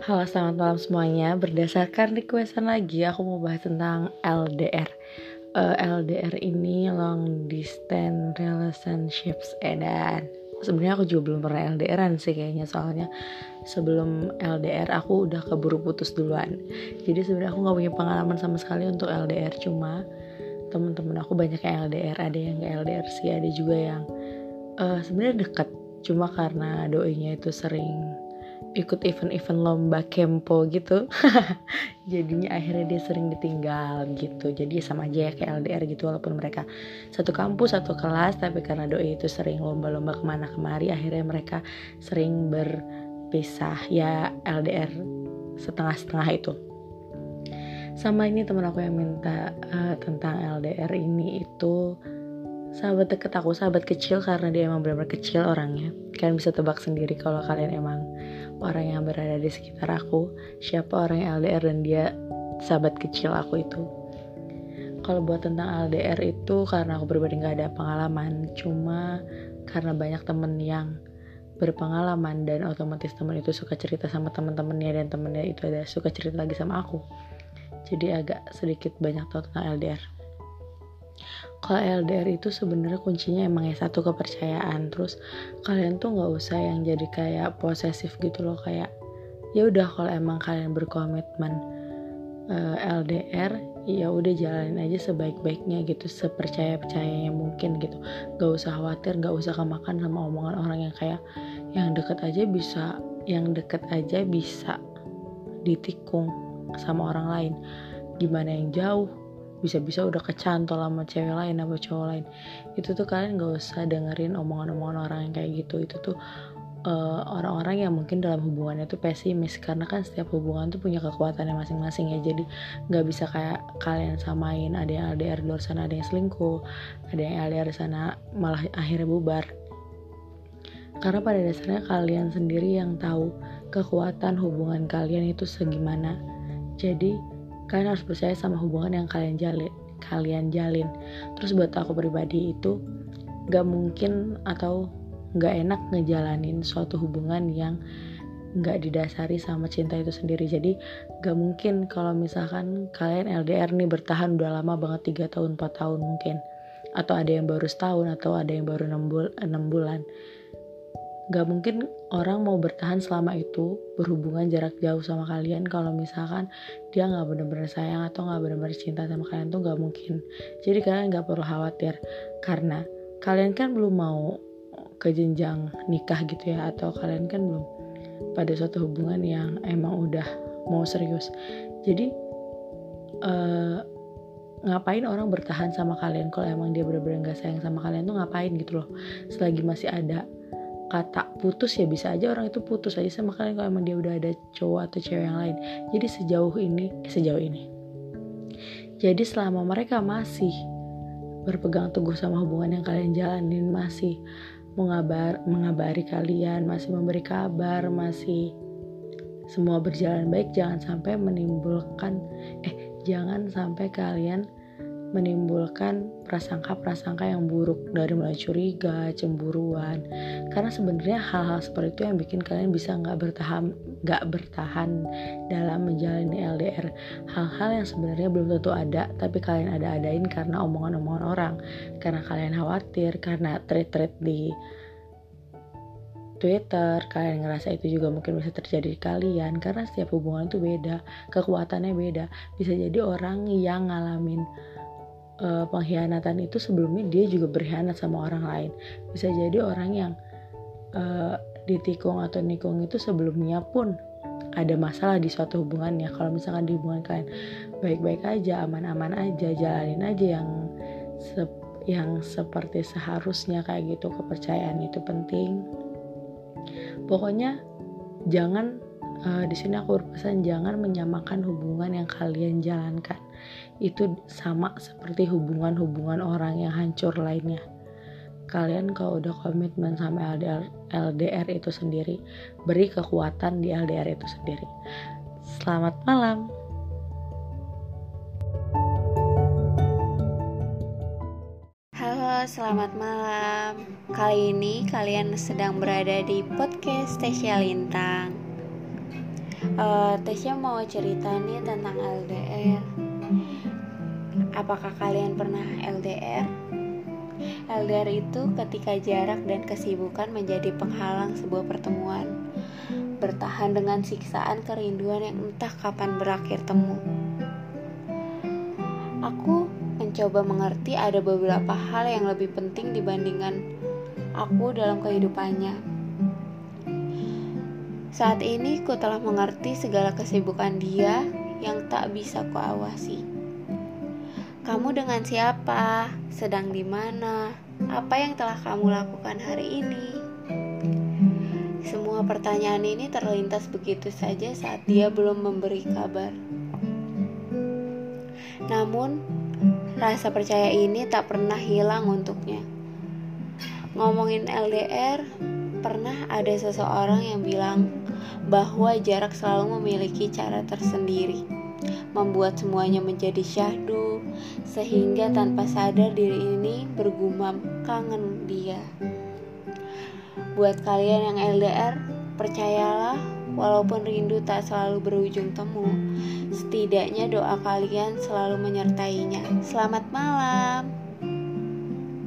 Halo selamat malam semuanya. Berdasarkan requestan lagi Aku mau bahas tentang LDR uh, eh, LDR ini Long Distance Relationships Dan sebenarnya aku juga belum pernah LDRan sih kayaknya Soalnya sebelum LDR aku udah keburu putus duluan. Jadi sebenarnya aku gak punya pengalaman sama sekali untuk LDR Cuma temen-temen aku banyak yang LDR Ada yang gak LDR sih Ada juga yang uh, sebenarnya deket. Cuma karena doinya itu sering ikut event-event lomba kempo gitu. Jadinya akhirnya dia sering ditinggal gitu. Jadi sama aja ya kayak LDR gitu walaupun mereka satu kampus satu kelas tapi karena doi itu sering lomba-lomba ke mana kemari akhirnya mereka sering berpisah. Ya LDR setengah-setengah itu. Sama ini temen aku yang minta uh, tentang LDR ini itu sahabat deket aku sahabat kecil karena dia emang benar-benar kecil orangnya kalian bisa tebak sendiri kalau kalian emang orang yang berada di sekitar aku, siapa orang yang LDR dan dia sahabat kecil aku itu. Kalau buat tentang LDR itu karena aku pribadi nggak ada pengalaman, cuma karena banyak temen yang berpengalaman dan otomatis temen itu suka cerita sama teman-temannya dan temennya itu ada suka cerita lagi sama aku. Jadi agak sedikit banyak tahu tentang LDR kalau LDR itu sebenarnya kuncinya emang ya satu kepercayaan. Terus kalian tuh nggak usah yang jadi kayak posesif gitu loh kayak ya udah kalau emang kalian berkomitmen uh, eh, LDR ya udah jalanin aja sebaik-baiknya gitu sepercaya percayanya mungkin gitu. Gak usah khawatir gak usah kemakan sama omongan orang yang kayak yang deket aja bisa yang deket aja bisa ditikung sama orang lain. Gimana yang jauh bisa-bisa udah kecantol sama cewek lain sama cowok lain. Itu tuh kalian gak usah dengerin omongan-omongan orang yang kayak gitu. Itu tuh eh, orang-orang yang mungkin dalam hubungannya tuh pesimis. Karena kan setiap hubungan tuh punya kekuatannya masing-masing ya. Jadi nggak bisa kayak kalian samain ada yang LDR di luar sana ada yang selingkuh ada yang LDR di sana malah akhirnya bubar. Karena pada dasarnya kalian sendiri yang tahu kekuatan hubungan kalian itu segimana. Jadi kalian harus percaya sama hubungan yang kalian jalin kalian jalin. Terus buat aku pribadi itu gak mungkin atau gak enak ngejalanin suatu hubungan yang gak didasari sama cinta itu sendiri. Jadi gak mungkin kalau misalkan kalian LDR nih bertahan udah lama banget 3 tahun 4 tahun mungkin. Atau ada yang baru setahun atau ada yang baru 6, bul 6 bulan gak mungkin orang mau bertahan selama itu berhubungan jarak jauh sama kalian. Kalau misalkan dia nggak bener-bener sayang atau nggak bener-bener cinta sama kalian tuh nggak mungkin. Jadi kalian nggak perlu khawatir. Karena kalian kan belum mau ke jenjang nikah gitu ya atau kalian kan belum pada suatu hubungan yang emang udah mau serius. Jadi uh, ngapain orang bertahan sama kalian? Kalau emang dia bener-bener nggak sayang sama kalian tuh ngapain gitu loh? Selagi masih ada kata putus ya bisa aja orang itu putus aja sama kalian kalau emang dia udah ada cowok atau cewek yang lain. Jadi sejauh ini eh, sejauh ini. Jadi selama mereka masih berpegang teguh sama hubungan yang kalian jalanin masih mengabar mengabari kalian masih memberi kabar masih semua berjalan baik jangan sampai menimbulkan eh jangan sampai kalian menimbulkan prasangka-prasangka yang buruk dari mulai curiga, cemburuan. Karena sebenarnya hal-hal seperti itu yang bikin kalian bisa nggak bertahan, nggak bertahan dalam menjalani LDR. Hal-hal yang sebenarnya belum tentu ada, tapi kalian ada-adain karena omongan-omongan orang, karena kalian khawatir, karena tweet-tweet di Twitter, kalian ngerasa itu juga mungkin bisa terjadi di kalian karena setiap hubungan itu beda, kekuatannya beda. Bisa jadi orang yang ngalamin uh, pengkhianatan itu sebelumnya dia juga berkhianat sama orang lain. Bisa jadi orang yang uh, ditikung atau nikung itu sebelumnya pun ada masalah di suatu hubungan ya kalau misalkan di hubungan kalian baik-baik aja aman-aman aja jalanin aja yang se yang seperti seharusnya kayak gitu kepercayaan itu penting. Pokoknya jangan uh, di sini aku berpesan jangan menyamakan hubungan yang kalian jalankan itu sama seperti hubungan-hubungan orang yang hancur lainnya kalian kalau udah komitmen sama LDR, LDR itu sendiri beri kekuatan di LDR itu sendiri selamat malam Halo, selamat malam. Kali ini kalian sedang berada di podcast Tesia Lintang. Uh, Tesya mau cerita nih tentang LDR. Apakah kalian pernah LDR? LDR itu ketika jarak dan kesibukan menjadi penghalang sebuah pertemuan. Bertahan dengan siksaan kerinduan yang entah kapan berakhir temu. Aku mencoba mengerti ada beberapa hal yang lebih penting dibandingkan aku dalam kehidupannya. Saat ini ku telah mengerti segala kesibukan dia yang tak bisa kuawasi. Kamu dengan siapa? Sedang di mana? Apa yang telah kamu lakukan hari ini? Semua pertanyaan ini terlintas begitu saja saat dia belum memberi kabar. Namun, rasa percaya ini tak pernah hilang untuknya. Ngomongin LDR, pernah ada seseorang yang bilang bahwa jarak selalu memiliki cara tersendiri, membuat semuanya menjadi syahdu, sehingga tanpa sadar diri ini bergumam kangen dia. Buat kalian yang LDR, percayalah Walaupun rindu tak selalu berujung temu, setidaknya doa kalian selalu menyertainya. Selamat malam.